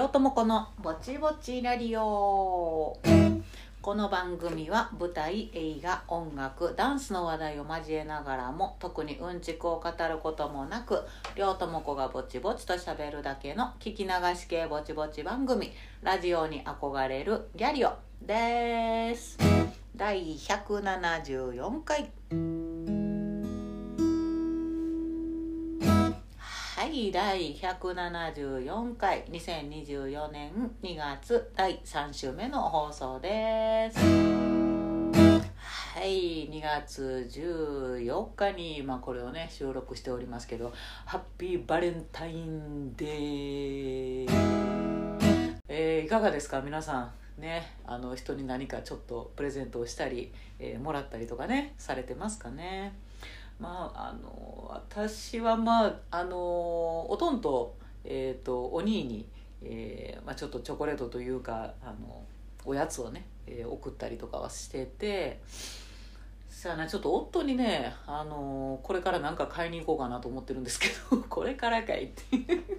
両友子のぼちぼちラリオ。この番組は舞台映画音楽ダンスの話題を交えながらも特にうんちくを語ることもなく両友子がぼちぼちと喋るだけの聞き流し系ぼちぼち番組ラジオに憧れるギャリオです。第174回。はい第174回2024年2月第3週目の放送です。はい2月14日に、まあ、これをね収録しておりますけどハッピーバレンタインデー。えー、いかがですか？皆さんねあの人に何かちょっとプレゼントをしたり、えー、もらったりとかねされてますかね？まああの私はまああのおとんと,、えーと、お兄に、えーまあ、ちょっとチョコレートというかあのおやつをね、えー、送ったりとかはしててさあなちょっと夫にね、あのこれから何か買いに行こうかなと思ってるんですけど これからかいって。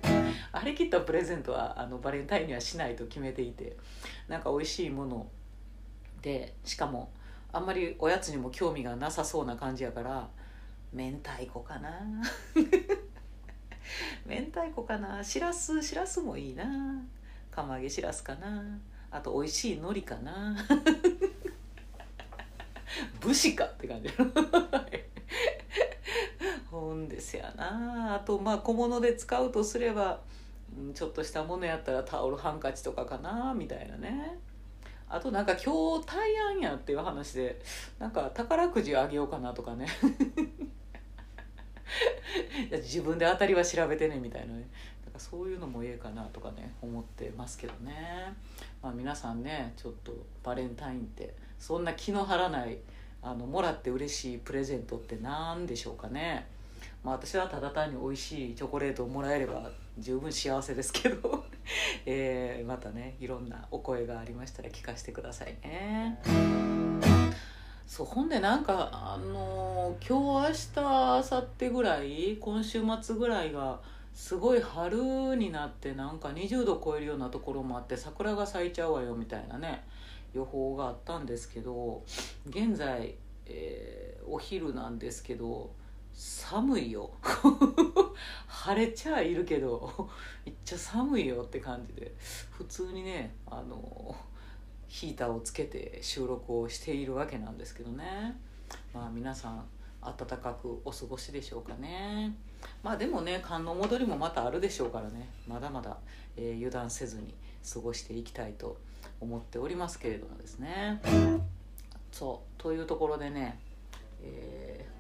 あれ切ったプレゼントはあのバレンタインにはしないと決めていてなんか美味しいものでしかもあんまりおやつにも興味がなさそうな感じやから明太子かな。明太子かな。しらすしらすもいいな。釜揚げしらすかな。あと美味しい海苔かな。武士かって感じ。ほんですやな。あとまあ小物で使うとすればちょっとしたものやったらタオルハンカチとかかな。みたいなね。あとなんか今日大安やっていう話でなんか宝くじあげようかなとかね。自分で当たりは調べてねみたいなね。だからそういうのもええかなとかね思ってますけどね、まあ、皆さんねちょっとバレンタインってそんな気の張らないあのもらって嬉しいプレゼントって何でしょうかね。まあ、私はただ単に美味しいチョコレートをもらえれば十分幸せですけど、えー、またねいろんなお声がありましたら聞かせてくださいね。そうほんでなんかあのー、今日明日明後日ぐらい今週末ぐらいがすごい春になってなんか20度超えるようなところもあって桜が咲いちゃうわよみたいなね予報があったんですけど現在、えー、お昼なんですけど寒いよ。晴れちゃいるけどめっちゃ寒いよって感じで。普通にねあのーヒーターをつけて収録をしているわけなんですけどね。まあ皆さん暖かくお過ごしでしょうかね。まあでもね寒の戻りもまたあるでしょうからね。まだまだ、えー、油断せずに過ごしていきたいと思っておりますけれどもですね。そうというところでね、えー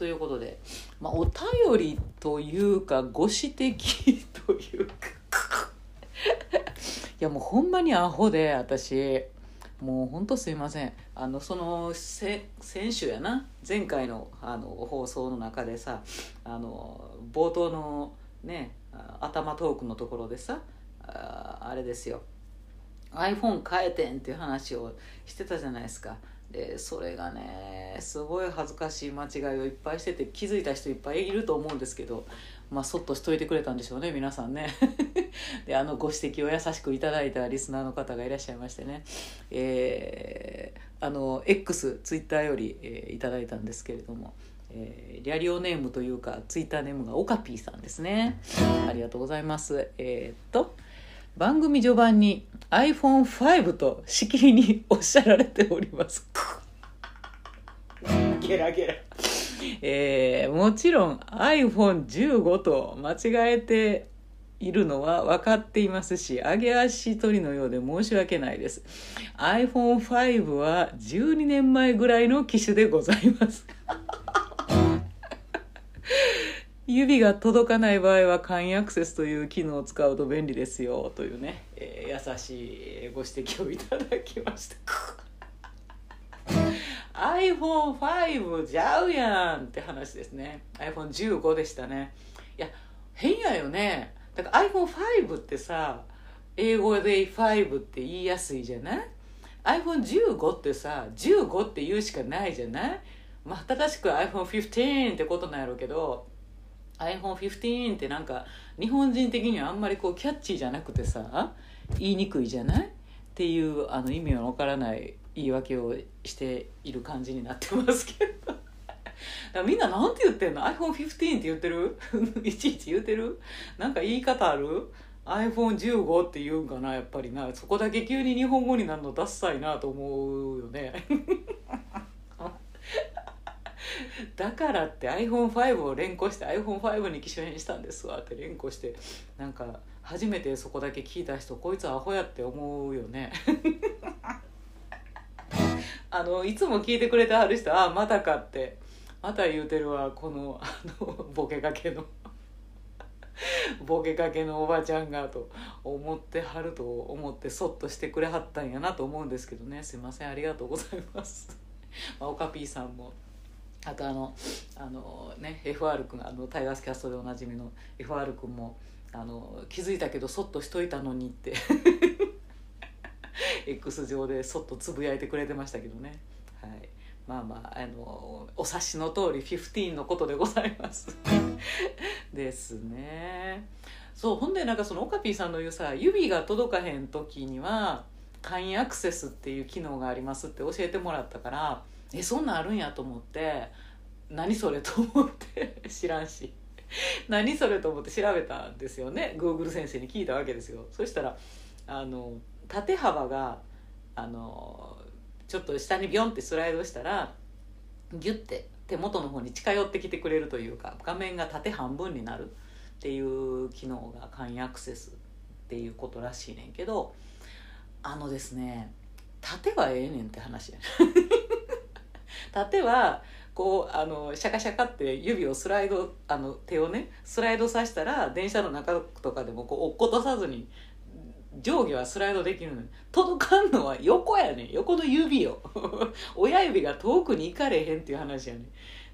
ということで、まあ、お便りというかご指摘というか。いやもうほんまにアホで私。もうほんとすいません。あのその先週やな。前回のあの放送の中でさあの冒頭のね頭トークのところでさああれですよ。iPhone 変えてんっていう話をしてたじゃないですか。でそれがねすごい恥ずかしい間違いをいっぱいしてて気づいた人いっぱいいると思うんですけどまあそっとしといてくれたんでしょうね皆さんね。であのご指摘を優しくいただいたリスナーの方がいらっしゃいましてね。えー、あの X ツイッターより、えー、いただいたんですけれどもえー、リアリオネームというかツイッターネームがオカピーさんですね。ありがとうございます。えー、っと番組序盤に iPhone5 としきりにおっしゃられております。ゲラゲラ。えー、もちろん iPhone15 と間違えているのは分かっていますし、上げ足取りのようで申し訳ないです。iPhone5 は12年前ぐらいの機種でございます。指が届かない場合は簡易アクセスという機能を使うと便利ですよというね、えー、優しいご指摘をいただきました。iPhone5 じゃうやんって話ですね。iPhone15 でしたね。いや変やよね。だから iPhone5 ってさ英語で5って言いやすいじゃない？iPhone15 ってさ15って言うしかないじゃない？まあ正しく iPhone15 ってことなんやろうけど iPhone15 ってなんか日本人的にはあんまりこうキャッチーじゃなくてさ言いにくいじゃない？っていうあの意味のわからない言い訳をしている感じになってますけど。だみんななんて言ってんの？iPhone15 って言ってる？いちいち言ってる？なんか言い方ある？iPhone15 って言うんかな？やっぱりな。そこだけ急に日本語になるのダッサいなと思うよね。だからって iPhone5 を連呼して iPhone5 に機種変したんですわ。って連呼してなんか初めてそこだけ聞いた人こいつアホやって思うよね。あのいつも聞いてくれてはる人ああまたかってまた言うてるわこのあのボケかけの。ボケかけのおばちゃんがと思ってはると思ってそっとしてくれはったんやなと思うんですけどね。すいませんありがとうございます。まあ、オカピーさんも。あとあのあのね FR 君あのタイガースキャストでおなじみの FR 君もあの気づいたけどそっとしといたのにって。X 上でそっとつぶやいてくれてましたけどね。はい。まあまああのお察しの通り15のことでございます。ですね。そうほんでなんかそのオカピーさんの言うさ指が届かへん時には簡易アクセスっていう機能がありますって教えてもらったからえそんなんあるんやと思って何それと思って知らんし 何それと思って調べたんですよね Google 先生に聞いたわけですよ。そしたらあの縦幅があのちょっと下にビョンってスライドしたらギュッて手元の方に近寄ってきてくれるというか画面が縦半分になるっていう機能が簡易アクセスっていうことらしいねんけどあのですね縦はええねんって話や 縦はこうあのシャカシャカって指をスライドあの手をねスライドさせたら電車の中とかでもこう落っことさずに上下はスライドできるのに届かんのは横やね横の指よ 親指が遠くに行かれへんっていう話やね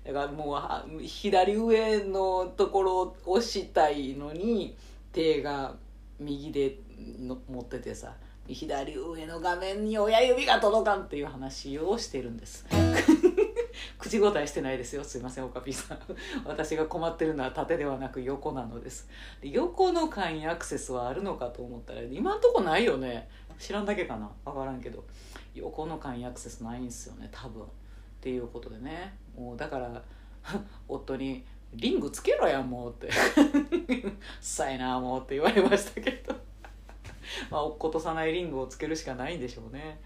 だからもう左上のところを押したいのに手が右での持っててさ。左上の画面に親指が届かんっていう話をしてるんです。口答えしてないですよ。すいませんオカピーさん。私が困ってるのは縦ではなく横なのです。で横の簡易アクセスはあるのかと思ったら今んとこないよね。知らんだけかな。分からんけど。横の簡易アクセスないんすよね多分。っていうことでね。もうだから 夫に「リングつけろやもう」って「さいなもう」って言われましたけど。まあ落っことさないリングをつけるしかないんでしょうね。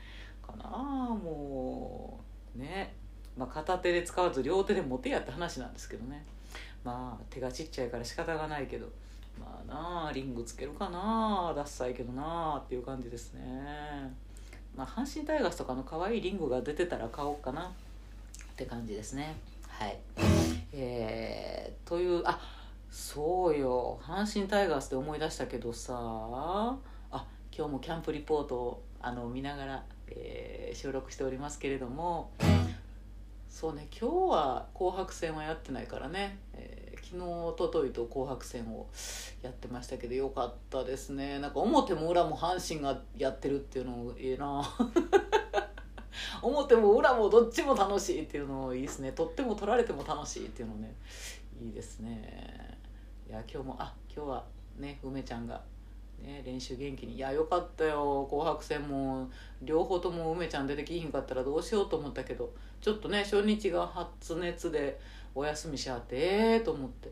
かなあもうね。まあ、片手で使わず両手で持てやって話なんですけどね。まあ手がちっちゃいから仕方がないけど。まあなあリングつけるかなダッサいけどなあっていう感じですね。まあ阪神タイガースとかの可愛いリングが出てたら買おうかな。って感じですね。はい。えー、というあそうよ。阪神タイガースで思い出したけどさ今日もキャンプリポートをあの見ながら、えー、収録しておりますけれどもそうね今日は紅白戦はやってないからね、えー、昨日おとといと紅白戦をやってましたけどよかったですね。なんか表も裏も阪神がやってるっていうのもいいな。表も裏もどっちも楽しいっていうのいいですね。取っても取られても楽しいっていうのねいいですね。いや今日もあ今日はね梅ちゃんがね、練習元気に。いやよかったよ。紅白戦も両方とも梅ちゃん出てきひんかったらどうしようと思ったけどちょっとね初日が発熱でお休みしはってええ、と思って。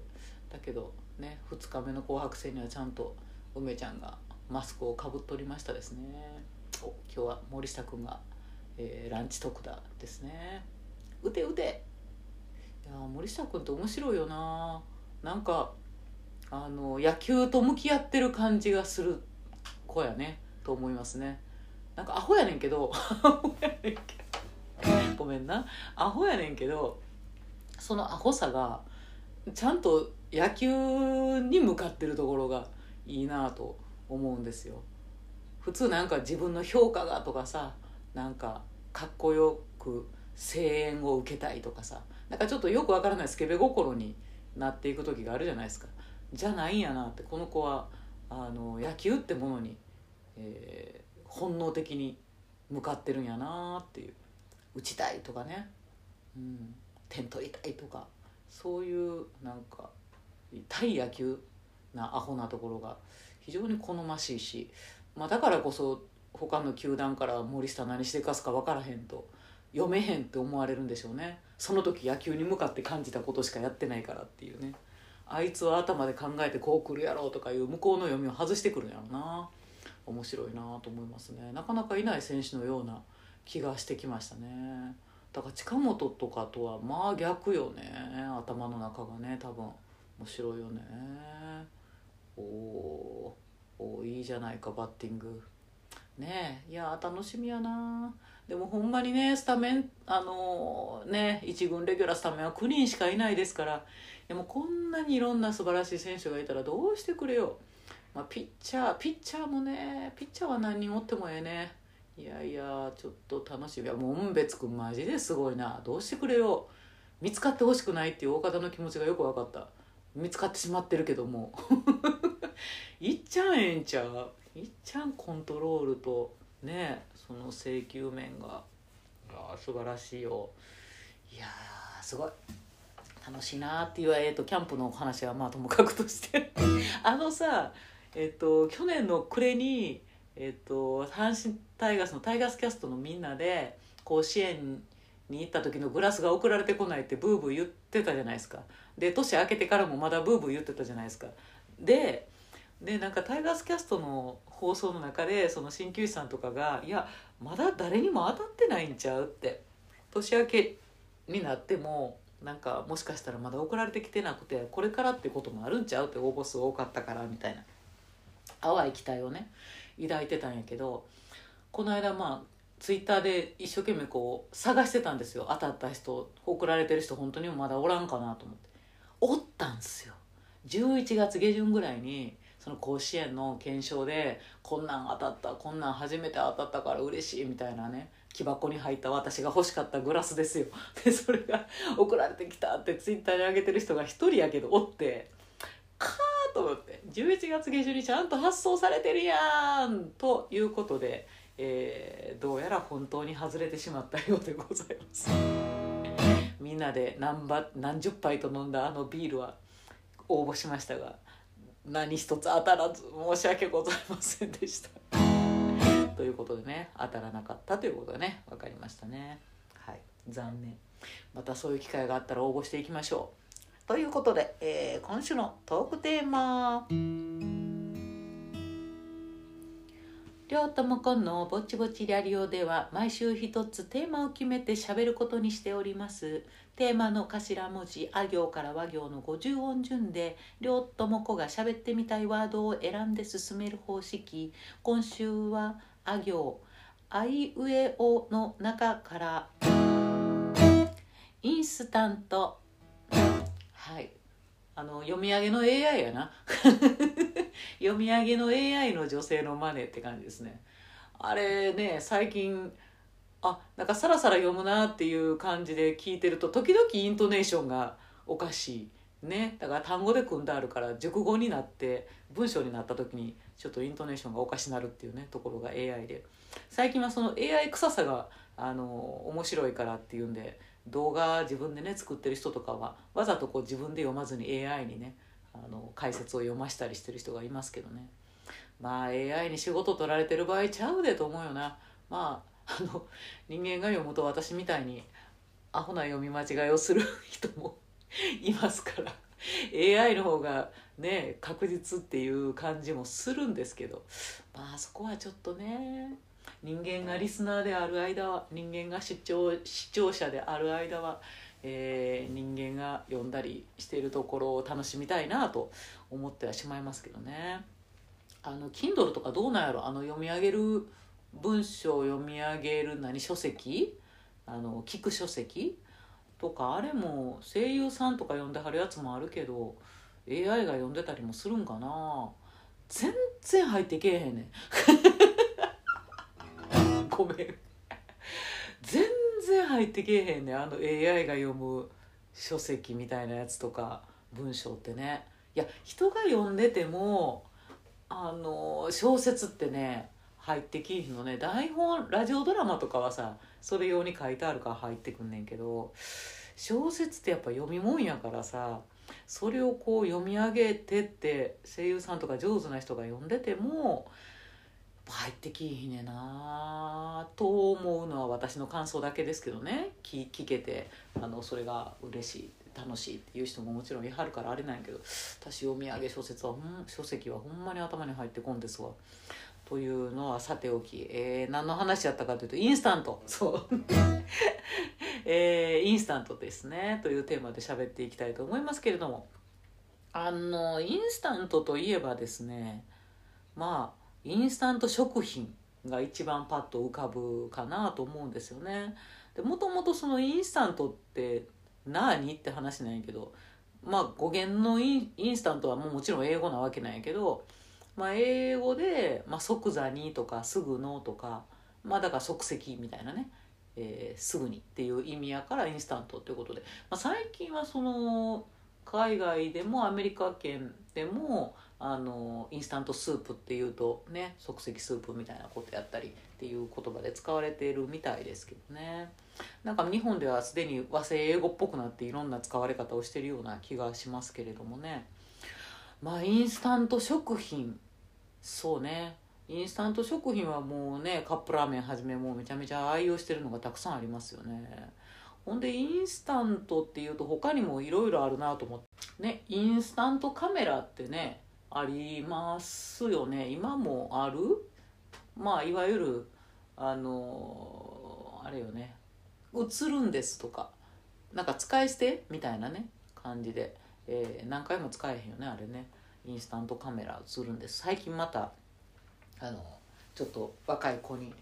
だけどね2日目の紅白戦にはちゃんと梅ちゃんがマスクをかぶっておりましたですね。お今日は森下君が、えー、ランチ特打ですね。うてうて。いや森下君って面白いよな。なんかあの野球と向き合ってる感じがする子やねと思いますね。なんかアホやねんけど ごめんな。アホやねんけどそのアホさがちゃんと野球に向かってるところがいいなと思うんですよ。普通なんか自分の評価がとかさなんかかっこよく声援を受けたいとかさなんかちょっとよくわからないスケベ心になっていく時があるじゃないですか。じゃないんやなってこの子はあの野球ってものに、えー本能的に向かってるんやなっていう。打ちたいとかね、うん、点取りたいとか。そういうなんか対野球なアホなところが非常に好ましいし、まあ、だからこそ他の球団から森下何してかすか分からへんと読めへんって思われるんでしょうね。その時野球に向かって感じたことしかやってないからっていうね。あいつは頭で考えてこう来るやろうとかいう向こうの読みを外してくるんやろな。面白いなと思いますね。なかなかいない選手のような気がしてきましたね。だから近本とかとはまあ逆よね。頭の中がね多分。面白いよね。おおおいいじゃないかバッティング。ねえいや楽しみやなでもほんまにねスタメンあのーね一軍レギュラースタメンは9人しかいないですからでもこんなにいろんな素晴らしい選手がいたらどうしてくれよ。まあ、ピッチャーピッチャーもねピッチャーは何人おってもええね。いやいやちょっと楽しみ。いや門別君マジですごいな。どうしてくれよ。見つかってほしくないっていう大方の気持ちがよく分かった。見つかってしまってるけども。いっちゃんええんちゃう？いっちゃんコントロールとねその請求面があ素晴らしいよ。いやすごい。楽しいなっていう、えーと、キャンプの話はまあともかくとして。あのさえっと、去年の暮れに、えっと、阪神タイガースのタイガースキャストのみんなで甲子園に行った時のグラスが送られてこないってブーブー言ってたじゃないですか。で年明けてからもまだブーブー言ってたじゃないですか。ででなんかタイガースキャストの放送の中でその鍼灸師さんとかが「いやまだ誰にも当たってないんちゃう?」って年明けになってもなんかもしかしたらまだ送られてきてなくてこれからってこともあるんちゃうって応募数多かったからみたいな。淡い期待をね抱いてたんやけどこの間まあツイッターで一生懸命こう探してたんですよ。当たった人送られてる人本当にもまだおらんかなと思って。おったんですよ。11月下旬ぐらいにその甲子園の検証でこんなん当たったこんなん初めて当たったから嬉しいみたいなね木箱に入った私が欲しかったグラスですよ。でそれが送られてきたってツイッターに上げてる人が1人やけどおってカーと思って11月下旬にちゃんと発送されてるやんということで、えー、どうやら本当に外れてしまったようでございます。みんなで何ば何十杯と飲んだあのビールは応募しましたが何一つ当たらず申し訳ございませんでした。ということでね当たらなかったということでね分かりましたね。はい残念。またそういう機会があったら応募していきましょう。ということで、えー、今週のトークテーマ。両ともこんのぼちぼちラリオでは毎週一つテーマを決めて喋ることにしております。テーマの頭文字あ行から和行の50音順で両ともこが喋ってみたいワードを選んで進める方式。今週はあ行。あいうえおの中から。インスタント。はい。あの読み上げの AI やな。読み上げの AI の女性のマネって感じですね。あれね最近あなんかさらさら読むなっていう感じで聞いてると時々イントネーションがおかしいね。だから単語で組んであるから熟語になって文章になった時にちょっとイントネーションがおかしなるっていうねところが AI で。最近はその AI 臭さがあの面白いからっていうんで動画自分でね作ってる人とかはわざとこう自分で読まずに AI にねあの解説を読ましたりしてる人がいますけどね。まあ AI に仕事取られてる場合ちゃうでと思うよな。まああの人間が読むと私みたいにアホな読み間違いをする人もいますから。AI の方がね確実っていう感じもするんですけど。まあそこはちょっとね人間がリスナーである間は人間が視聴視聴者である間は、えー、人間が読んだりしているところを楽しみたいなと思ってはしまいますけどね。あの Kindle とかどうなんやろ？あの読み上げる文章を読み上げる何書籍？あの聞く書籍？とかあれも声優さんとか読んではるやつもあるけど AI が読んでたりもするんかな？全然入ってけえへんねん。ごめん。全然入ってけえへんねあの AI が読む書籍みたいなやつとか文章ってね。いや人が読んでてもあの小説ってね入ってきひんのね。台本ラジオドラマとかはさそれ用に書いてあるから入ってくんねんけど小説ってやっぱ読み物やからさそれをこう読み上げてって声優さんとか上手な人が読んでても入ってきひねな。と思うのは私の感想だけですけどね。聞聞けてあのそれが嬉しい楽しいっていう人ももちろんいはるからあれなんやけど私読み上げ小説はほん書籍はほんまに頭に入ってこんですわ。というのはさておき、えー、何の話やったかというとインスタント。そう。えー、インスタントですね。というテーマで喋っていきたいと思いますけれども。あのインスタントといえばですねまあインスタント食品が一番パッと浮かぶかなと思うんですよね。でもともとそのインスタントって何って話なんやけどまあ語源のインスタントはもうもちろん英語なわけなんやけど、まあ、英語で、まあ、即座にとかすぐのとかまあだから即席みたいなね、えー、すぐにっていう意味やからインスタントっていうことで、まあ、最近はその海外でもアメリカ圏でもあのインスタントスープっていうとね即席スープみたいなことやったりっていう言葉で使われているみたいですけどね。なんか日本ではすでに和製英語っぽくなっていろんな使われ方をしてるような気がしますけれどもね。まあインスタント食品。そうね。インスタント食品はもうねカップラーメンはじめもうめちゃめちゃ愛用してるのがたくさんありますよね。ほんでインスタントっていうと他にもいろいろあるなと思って。ねインスタントカメラってねありますよね。今もある？まあいわゆるあのあれよね。映るんですとか。なんか使い捨てみたいなね。感じで、えー、何回も使えへんよね。あれね。インスタントカメラ映るんで。す最近またあのちょっと若い子に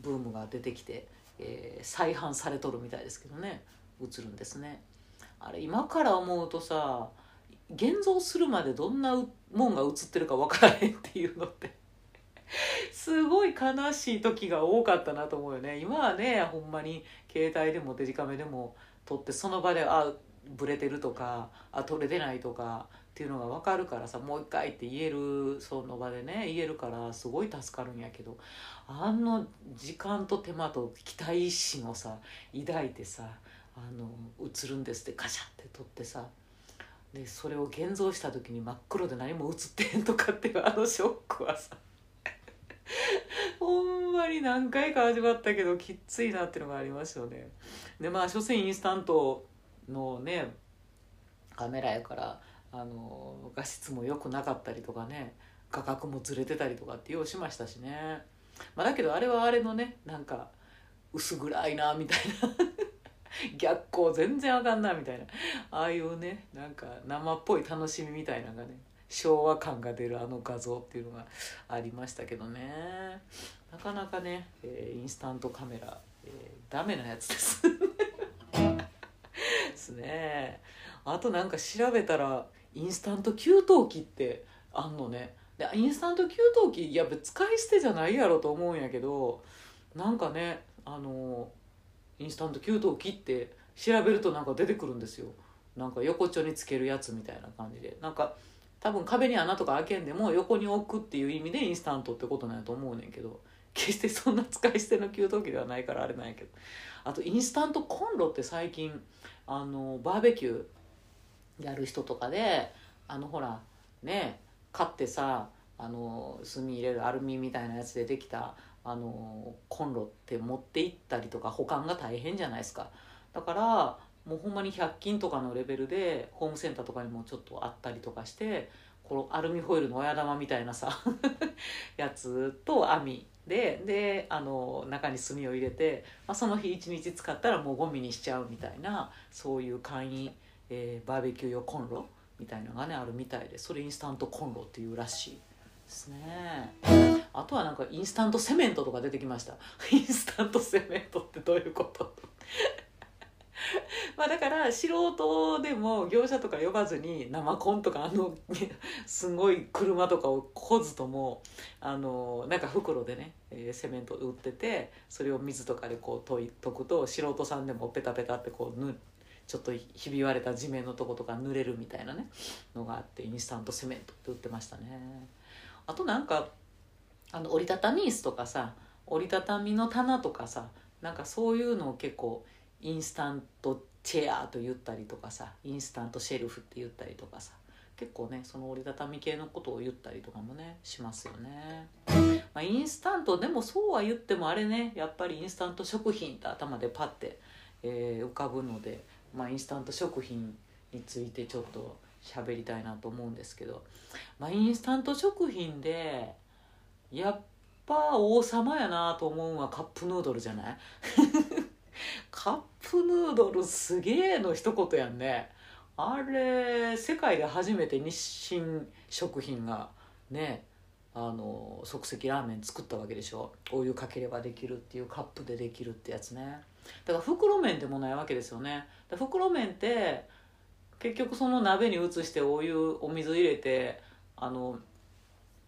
ブームが出てきて、えー、再販されとるみたいですけどね。映るんですね。あれ今から思うとさ現像するまでどんなもんが映ってるか分からへんっていうのってすごい悲しい時が多かったなと思うよね。今はねほんまに携帯でもデジカメでも撮ってその場であブレてるとかあ撮れてないとかっていうのが分かるからさもう一回って言えるその場でね言えるからすごい助かるんやけどあの時間と手間と期待心をさ抱いてさあの映るんですってカシャって撮ってさでそれを現像した時に真っ黒で何も映ってへんとかっていうあのショックはさ。ほんまに何回か味わったけどきっついなっていうのがありますよね。でまあ所詮インスタントのねカメラやからあの画質も良くなかったりとかね画角もずれてたりとかってようしましたしね、まあ、だけどあれはあれのねなんか薄暗いなみたいな。逆光全然あかんなみたいな。ああいうねなんか生っぽい楽しみみたいなのがね昭和感が出るあの画像っていうのがありましたけどね。なかなかね、えー、インスタントカメラ、えー、ダメなやつです。ですね。あとなんか調べたらインスタント給湯器ってあんのね。でインスタント給湯器やっぱ使い捨てじゃないやろと思うんやけどなんかねあのインスタント給湯器って調べるとなんか出てくるんですよ。なんか横丁につけるやつみたいな感じで。なんか多分壁に穴とか開けんでも横に置くっていう意味でインスタントってことなんやと思うねんけど。決してそんな使い捨ての給湯器ではないからあれなんやけど。あとインスタントコンロって最近あのバーベキューやる人とかであのほらね買ってさあの炭入れるアルミみたいなやつでできたあのコンロって持って行ったりとか保管が大変じゃないですかだからもうほんまに100均とかのレベルでホームセンターとかにもちょっとあったりとかしてこのアルミホイルの親玉みたいなさ やつと網でであの中に炭を入れて、まあ、その日一日使ったらもうゴミにしちゃうみたいなそういう簡易、えー、バーベキュー用コンロみたいなのがねあるみたいでそれインスタントコンロっていうらしい。ですね。あとはなんかインスタントセメントとか出てきました。インスタントセメントってどういうこと？まあだから素人でも業者とか呼ばずに生コンとかあのすごい車とかをこずともあのなんか袋でね、え、セメント売っててそれを水とかでこう溶いとくと素人さんでもペタペタってこうぬちょっとひび割れた地面のとことか濡れるみたいなねのがあってインスタントセメントって売ってましたね。あとなんかあの折りたたみ椅子とかさ折りたたみの棚とかさなんかそういうのを結構インスタントチェアと言ったりとかさインスタントシェルフって言ったりとかさ結構ねその折りたたみ系のことを言ったりとかもねしますよね、まあ、インスタントでもそうは言ってもあれねやっぱりインスタント食品って頭でパッて、えー、浮かぶので、まあ、インスタント食品についてちょっと喋りたいなと思うんですけど、まあ、インスタント食品でやっぱ王様やなと思うのはカップヌードルじゃない？カップヌードルすげえの一言やんね。あれ世界で初めて日清食品がねあの即席ラーメン作ったわけでしょ？お湯かければできるっていうカップでできるってやつね。だから袋麺でもないわけですよね。袋麺って結局その鍋に移してお湯お水入れてあの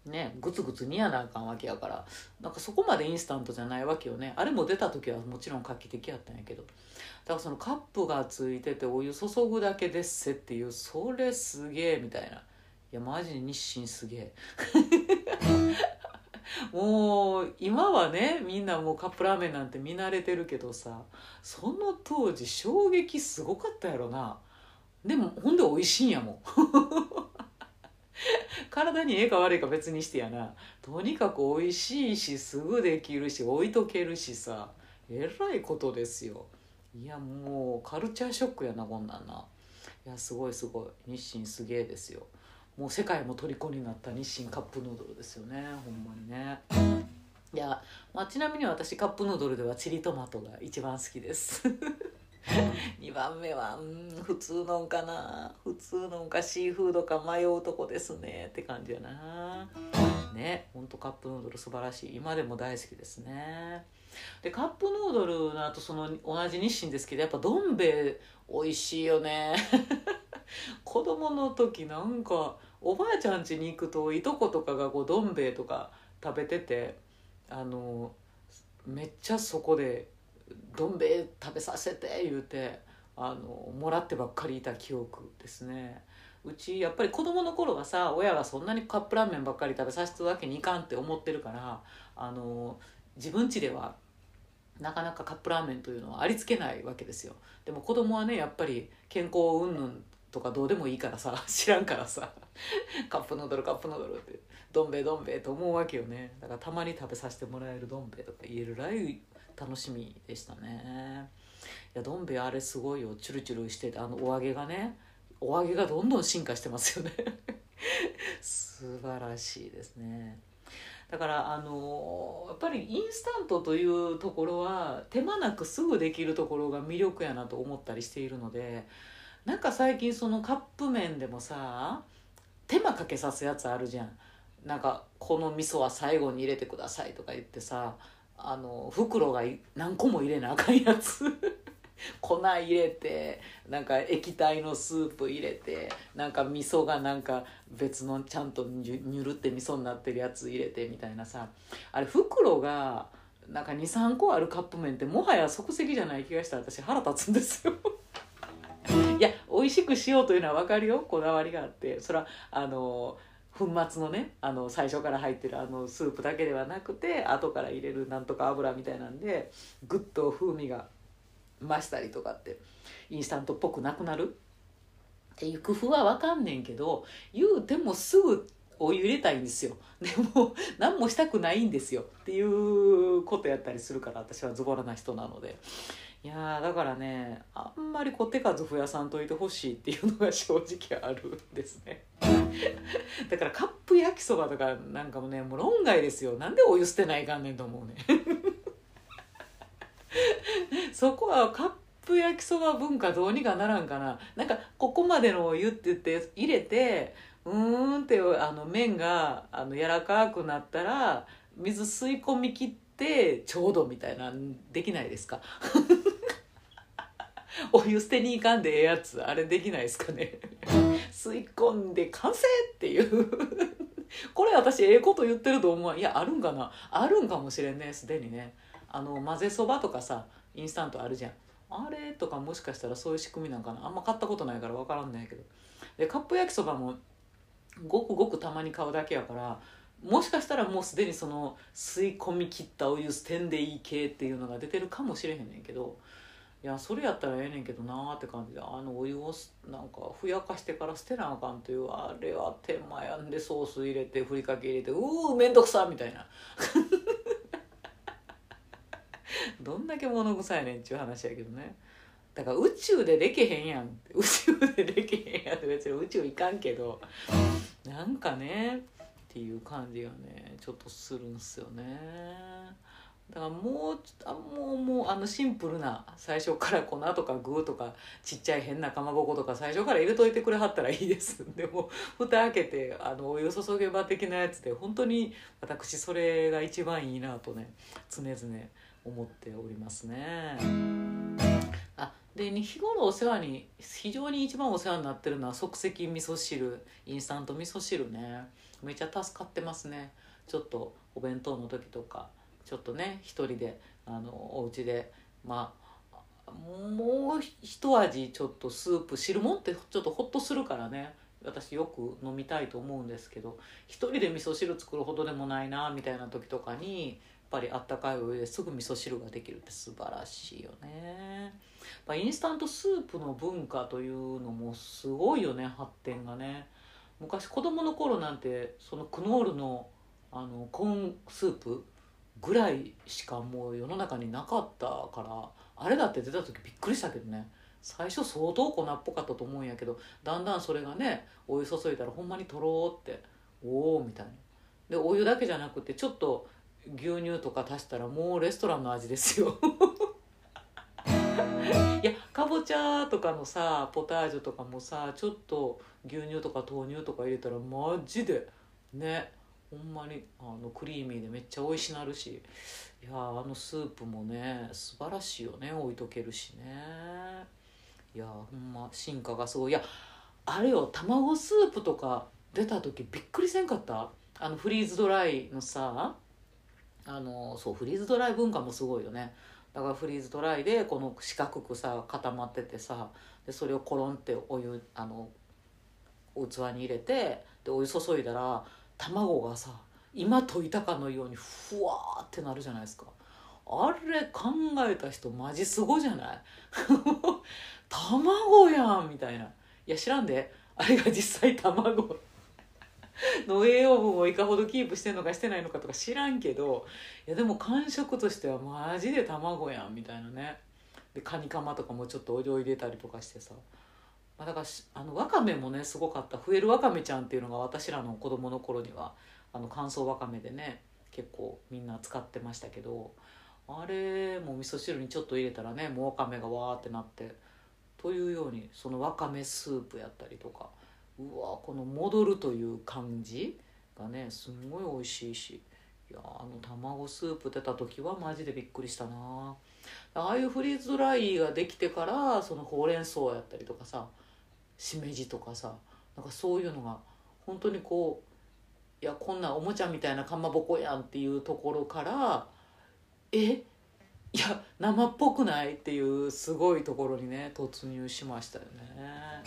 ねグツグツ煮やなあかんわけやから。なんかそこまでインスタントじゃないわけよね。あれも出た時はもちろん画期的やったんやけど。だからそのカップがついててお湯注ぐだけですせっていうそれすげえみたいな。いやマジで日清すげえ。もう今はねみんなもうカップラーメンなんて見慣れてるけどさその当時衝撃すごかったやろな。でもほんで美味しいんやもん。体にええか悪いか別にしてやな。とにかく美味しいしすぐできるし置いとけるしさ。えらいことですよ。いやもうカルチャーショックやなこんなんな。いやすごいすごい。日清すげえですよ。もう世界も虜になった日清カップヌードルですよね。ほんまにね。いや、まあ、ちなみに私カップヌードルではチリトマトが一番好きです。2番目はうん普通のんかな。普通のんかシーフードか迷うとこですね。って感じやな。ねほんとカップヌードル素晴らしい。今でも大好きですね。でカップヌードルのあとその同じ日清ですけどやっぱどん兵衛美味しいよね。子供の時なんかおばあちゃん家に行くといとことかがこうどん兵衛とか食べててあのめっちゃそこで「どん兵衛食べさせて」言うてあのもらってばっかりいた記憶ですね。うちやっぱり子供の頃はさ親がそんなにカップラーメンばっかり食べさせてたわけにいかんって思ってるからあの自分家ではなかなかカップラーメンというのはありつけないわけですよ。でも子供はねやっぱり健康云々とかどうでもいいからさ 知らんからさカップヌードルカップヌードルってどん兵衛どん兵衛と思うわけよね。だからたまに食べさせてもらえるどん兵衛とか言えるらい楽しみでしたね。いやどん兵衛あれすごいよ。チュルチュルしててあのお揚げがねお揚げがどんどん進化してますよね。素晴らしいですね。だからあのやっぱりインスタントというところは手間なくすぐできるところが魅力やなと思ったりしているのでなんか最近そのカップ麺でもさ手間かけさすやつあるじゃん。なんかこの味噌は最後に入れてくださいとか言ってさあの袋が何個も入れなあかんやつ。粉入れてなんか液体のスープ入れてなんか味噌がなんか別のちゃんとにゅるって味噌になってるやつ入れてみたいなさ。あれ袋がなんか23個あるカップ麺ってもはや即席じゃない気がしたら私腹立つんですよ。いや美味しくしようというのは分かるよ。こだわりがあって。それはあの粉末のねあの最初から入ってるあのスープだけではなくて後から入れるなんとか油みたいなんでぐっと風味が増したりとかってインスタントっぽくなくなる？っていう工夫は分かんねんけど言うてもすぐお湯入れたいんですよ。でも何もしたくないんですよ。っていうことやったりするから私はズボラな人なので。いやだからねあんまりこう手数増やさんといてほしいっていうのが正直あるんですね。だからカップ焼きそばとかなんかもねもう論外ですよ。なんでお湯捨てないかんねんと思うね そこはカップ焼きそば文化どうにかならんかな。なんかここまでのお湯って言って入れてうーんってあの麺があの柔らかくなったら水吸い込みきってちょうどみたいなできないですか？お湯捨てに行かんでええやつあれできないですかね？吸い込んで完成っていう。これ私ええこと言ってると思う。いやあるんかな。あるんかもしれんねすでにね。あの混ぜそばとかさインスタントあるじゃん。あれとかもしかしたらそういう仕組みなんかな。あんま買ったことないから分からんないけど。でカップ焼きそばもごくごくたまに買うだけやからもしかしたらもうすでにその吸い込み切ったお湯捨てんでいい系っていうのが出てるかもしれへんねんけどいやそれやったらええねんけどなーって感じであのお湯をなんかふやかしてから捨てなあかんというあれは手間やんでソース入れてふりかけ入れてうーめんどくさみたいな。どんだけ物臭いねんっちゅう話やけどね。だから宇宙でできへんやん。宇宙でできへんやんって別に宇宙行かんけどなんかねっていう感じがねちょっとするんすよね。だからもうあもうもうあのシンプルな最初から粉とか具とかちっちゃい変なかまぼことか最初から入れといてくれはったらいいです。でも蓋開けてあのお湯注げば的なやつで本当に私それが一番いいなとね常々思っておりますね。あで日頃お世話に非常に一番お世話になってるのは即席味噌汁インスタント味噌汁ね。めちゃ助かってますね。ちょっとお弁当の時とかちょっとね一人であのお家でまあもう一味ちょっとスープ汁もんってちょっとホッとするからね私よく飲みたいと思うんですけど一人で味噌汁作るほどでもないなみたいな時とかにやっぱりあったかいお湯ですぐ味噌汁ができるって素晴らしいよね。まインスタントスープの文化というのもすごいよね発展がね。昔子供の頃なんてそのクノールのあのコーンスープぐらいしかもう世の中になかったからあれだって出た時びっくりしたけどね。最初相当粉っぽかったと思うんやけどだんだんそれがねお湯注いだらほんまにとろーっておおみたいな。でお湯だけじゃなくてちょっと牛乳とか足したらもうレストランの味ですよ。いやかぼちゃとかのさポタージュとかもさちょっと牛乳とか豆乳とか入れたらマジでねほんまにあのクリーミーでめっちゃ美味しなるしいやあのスープもね素晴らしいよね置いとけるしね。いやほんま進化がすごい。いやあれよ卵スープとか出た時びっくりせんかった？あのフリーズドライのさあのそうフリーズドライ文化もすごいよね。だからフリーズドライでこの四角くさ固まっててさでそれをコロンってお湯あの器に入れてでお湯注いだら卵がさ今溶いたかのようにふわってなるじゃないですか。あれ考えた人マジすごじゃない？卵やんみたいな。いや知らんで。あれが実際卵。の栄養分をいかほどキープしてんのかしてないのかとか知らんけど。いやでも感触としてはマジで卵やんみたいなね。でカニカマとかもちょっとお湯を入れたりとかしてさ。まあ、だからあのわかめもねすごかった。増えるわかめちゃんっていうのが私らの子供の頃にはあの乾燥わかめでね結構みんな使ってましたけどあれも味噌汁にちょっと入れたらねもうわかめがわーってなってというようにそのわかめスープやったりとかうわこの戻るという感じがねすんごい美味しいしいやあの卵スープ出た時はマジでびっくりしたな。ああいうフリーズドライができてからそのほうれん草やったりとかさしめじとかさなんかそういうのが本当にこういやこんなおもちゃみたいなかまぼこやんっていうところからえいや生っぽくないっていうすごいところにね突入しましたよね。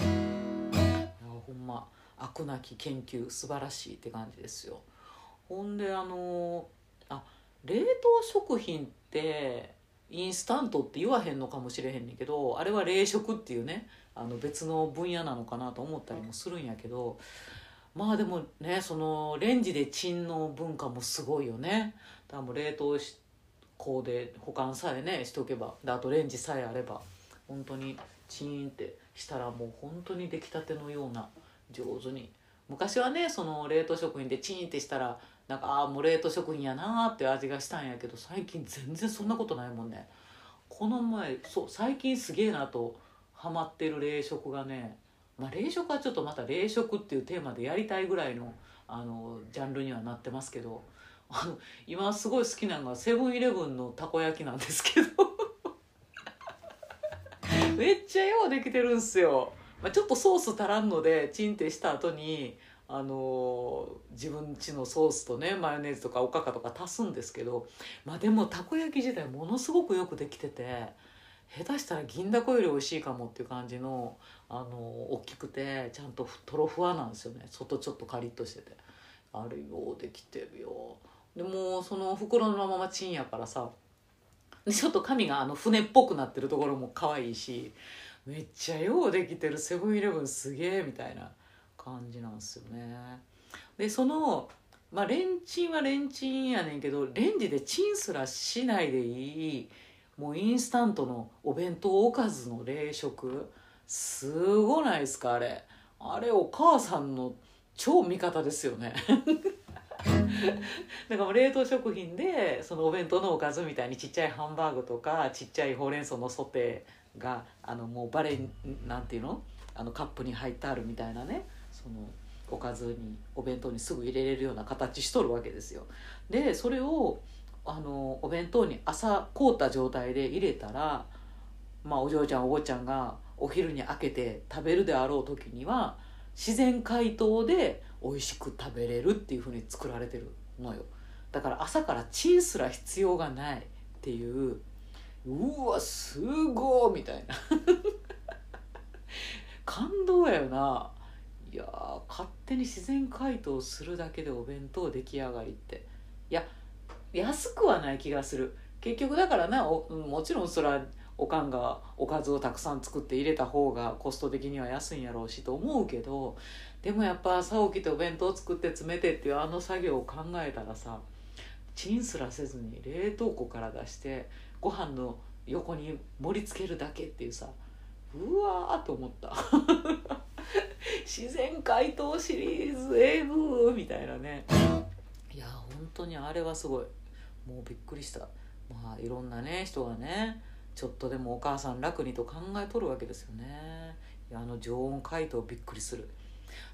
いやほんま飽くなき研究素晴らしいって感じですよ。ほんであのあ冷凍食品ってインスタントって言わへんのかもしれへんねんけどあれは冷食っていうねあの別の分野なのかなと思ったりもするんやけどまあでもねそのレンジでチンの文化もすごいよね。だからもう冷凍しこうで保管さえねしとけばであとレンジさえあれば本当にチーンってしたらもう本当に出来たてのような上手に。昔はねその冷凍食品でチーンってしたらなんかああもう冷凍食品やなーって味がしたんやけど最近全然そんなことないもんね。この前そう最近すげえなとハマってる冷食がね、まあ、冷食はちょっとまた冷食っていうテーマでやりたいぐらいのあのジャンルにはなってますけど今すごい好きなのがセブンイレブンのたこ焼きなんですけど。めっちゃようできてるんすよ、まあ、ちょっとソース足らんのでチンってした後にあの自分ちのソースとねマヨネーズとかおかかとか足すんですけどまあでもたこ焼き自体ものすごくよくできてて下手したら銀だこより美味しいかもっていう感じのあの大きくてちゃんととろふわなんですよね。外ちょっとカリッとしてて。あれようできてるよ。でもその袋のままチンやからさちょっと髪があの船っぽくなってるところも可愛いしめっちゃようできてるセブンイレブンすげえみたいな。感じなんですよね。でそのまあレンチンはレンチンやねんけどレンジでチンすらしないでいいもうインスタントのお弁当おかずの冷食。すごないですかあれ。あれお母さんの超味方ですよね。だから冷凍食品でそのお弁当のおかずみたいにちっちゃいハンバーグとかちっちゃいほうれん草のソテーがあのもうバレなんていうの？あのカップに入ってあるみたいなね。そのおかずにお弁当にすぐ入れれるような形しとるわけですよ。でそれをあのお弁当に朝凍った状態で入れたら、まあ、お嬢ちゃんお坊ちゃんがお昼に開けて食べるであろう時には自然解凍で美味しく食べれるっていうふうに作られてるのよ。だから朝からチンすら必要がないっていううわすごいみたいな。感動やよな。いや勝手に自然解凍するだけでお弁当出来上がりって。いや安くはない気がする。結局だからなおもちろんそれはおかんがおかずをたくさん作って入れた方がコスト的には安いんやろうしと思うけどでもやっぱ朝起きてお弁当作って詰めてっていうあの作業を考えたらさチンすらせずに冷凍庫から出してご飯の横に盛り付けるだけっていうさうわーと思った。自然解凍シリーズ M みたいなね。いや本当にあれはすごい。もうびっくりした。まあいろんなね人がねちょっとでもお母さん楽にと考えとるわけですよね。いやあの常温解凍びっくりする。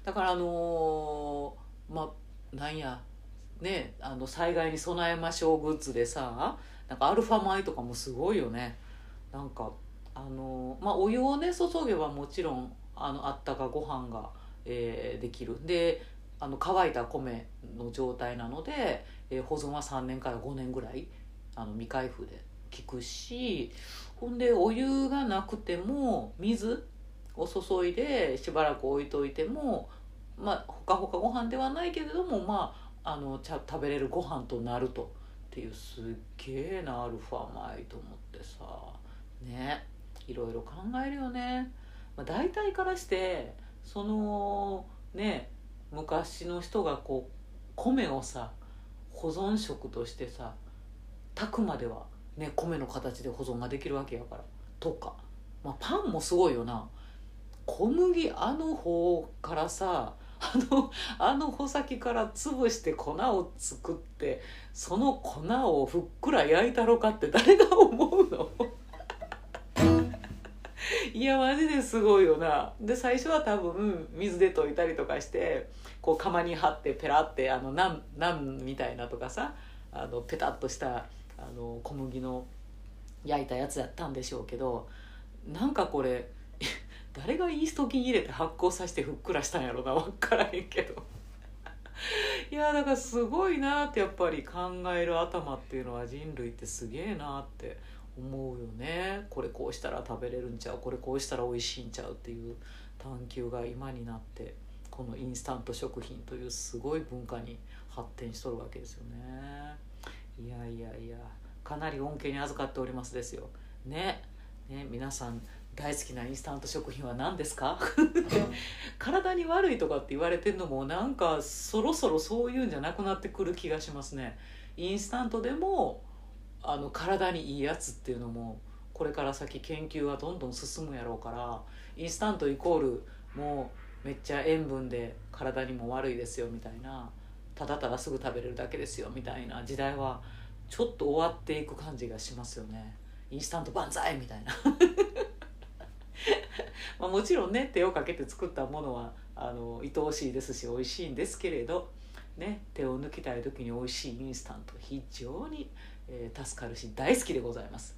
だからあのー、まあなんや。ねあの災害に備えましょうグッズでさなんかアルファ米とかもすごいよね。なんかあのー、まあお湯をね注げばもちろんあのあったかご飯が、えー、できるであの乾いた米の状態なので、えー、保存は3年から5年ぐらいあの未開封で効くしほんでお湯がなくても水を注いでしばらく置いといてもまあほかほかご飯ではないけれどもまああのちゃ食べれるご飯となるとっていうすっげえなアルファ米と思ってさねいろいろ考えるよね。まあ、大体からしてそのね昔の人がこう米をさ保存食としてさ炊くまではね米の形で保存ができるわけやからとか、まあ、パンもすごいよな。小麦あの方からさあのあの穂先から潰して粉を作ってその粉をふっくら焼いたろかって誰が思うの？いやマジですごいよな。で最初は多分水で溶いたりとかしてこう釜に張ってペラってあのナンナンみたいなとかさあのペタッとしたあの小麦の焼いたやつやったんでしょうけどなんかこれ 誰がイースト菌入れて発酵させてふっくらしたんやろな分からへんけど。いやだからすごいなってやっぱり考える頭っていうのは人類ってすげえなって思うよね。これこうしたら食べれるんちゃう。これこうしたら美味しいんちゃうっていう探求が今になってこのインスタント食品というすごい文化に発展しとるわけですよね。いやいやいやかなり恩恵に預かっておりますですよ。ね。ね。皆さん大好きなインスタント食品は何ですか？体に悪いとかって言われてるのもなんかそろそろそういうんじゃなくなってくる気がしますね。インスタントでもあの体にいいやつっていうのもこれから先研究はどんどん進むやろうからインスタントイコールもうめっちゃ塩分で体にも悪いですよみたいなただただすぐ食べれるだけですよみたいな時代はちょっと終わっていく感じがしますよね。インスタント万歳みたいな。まあもちろんね手をかけて作ったものはあの愛おしいですし美味しいんですけれど、ね、手を抜きたい時に美味しいインスタント非常に、えー、助かるし大好きでございます。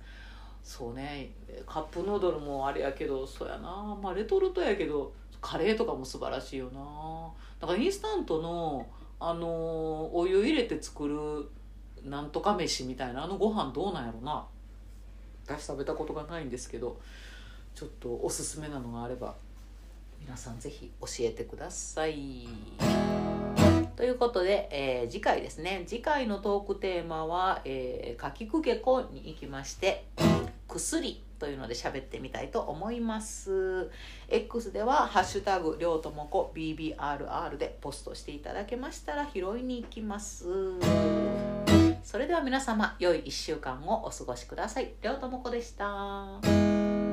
そうね。カップヌードルもあれやけどそうやな。まあレトルトやけどカレーとかも素晴らしいよな。だからインスタントのあのー、お湯入れて作るなんとか飯みたいなあのご飯どうなんやろな。私食べたことがないんですけどちょっとおすすめなのがあれば皆さんぜひ教えてください。ということで、えー、次回ですね。次回のトークテーマは「え、かきくけこ」に行きまして「薬」というので喋ってみたいと思います。X では「ハッシュタグりょうともこ BBRR」でポストしていただけましたら拾いに行きます。それでは皆様良い1週間をお過ごしください。りょうともこでした。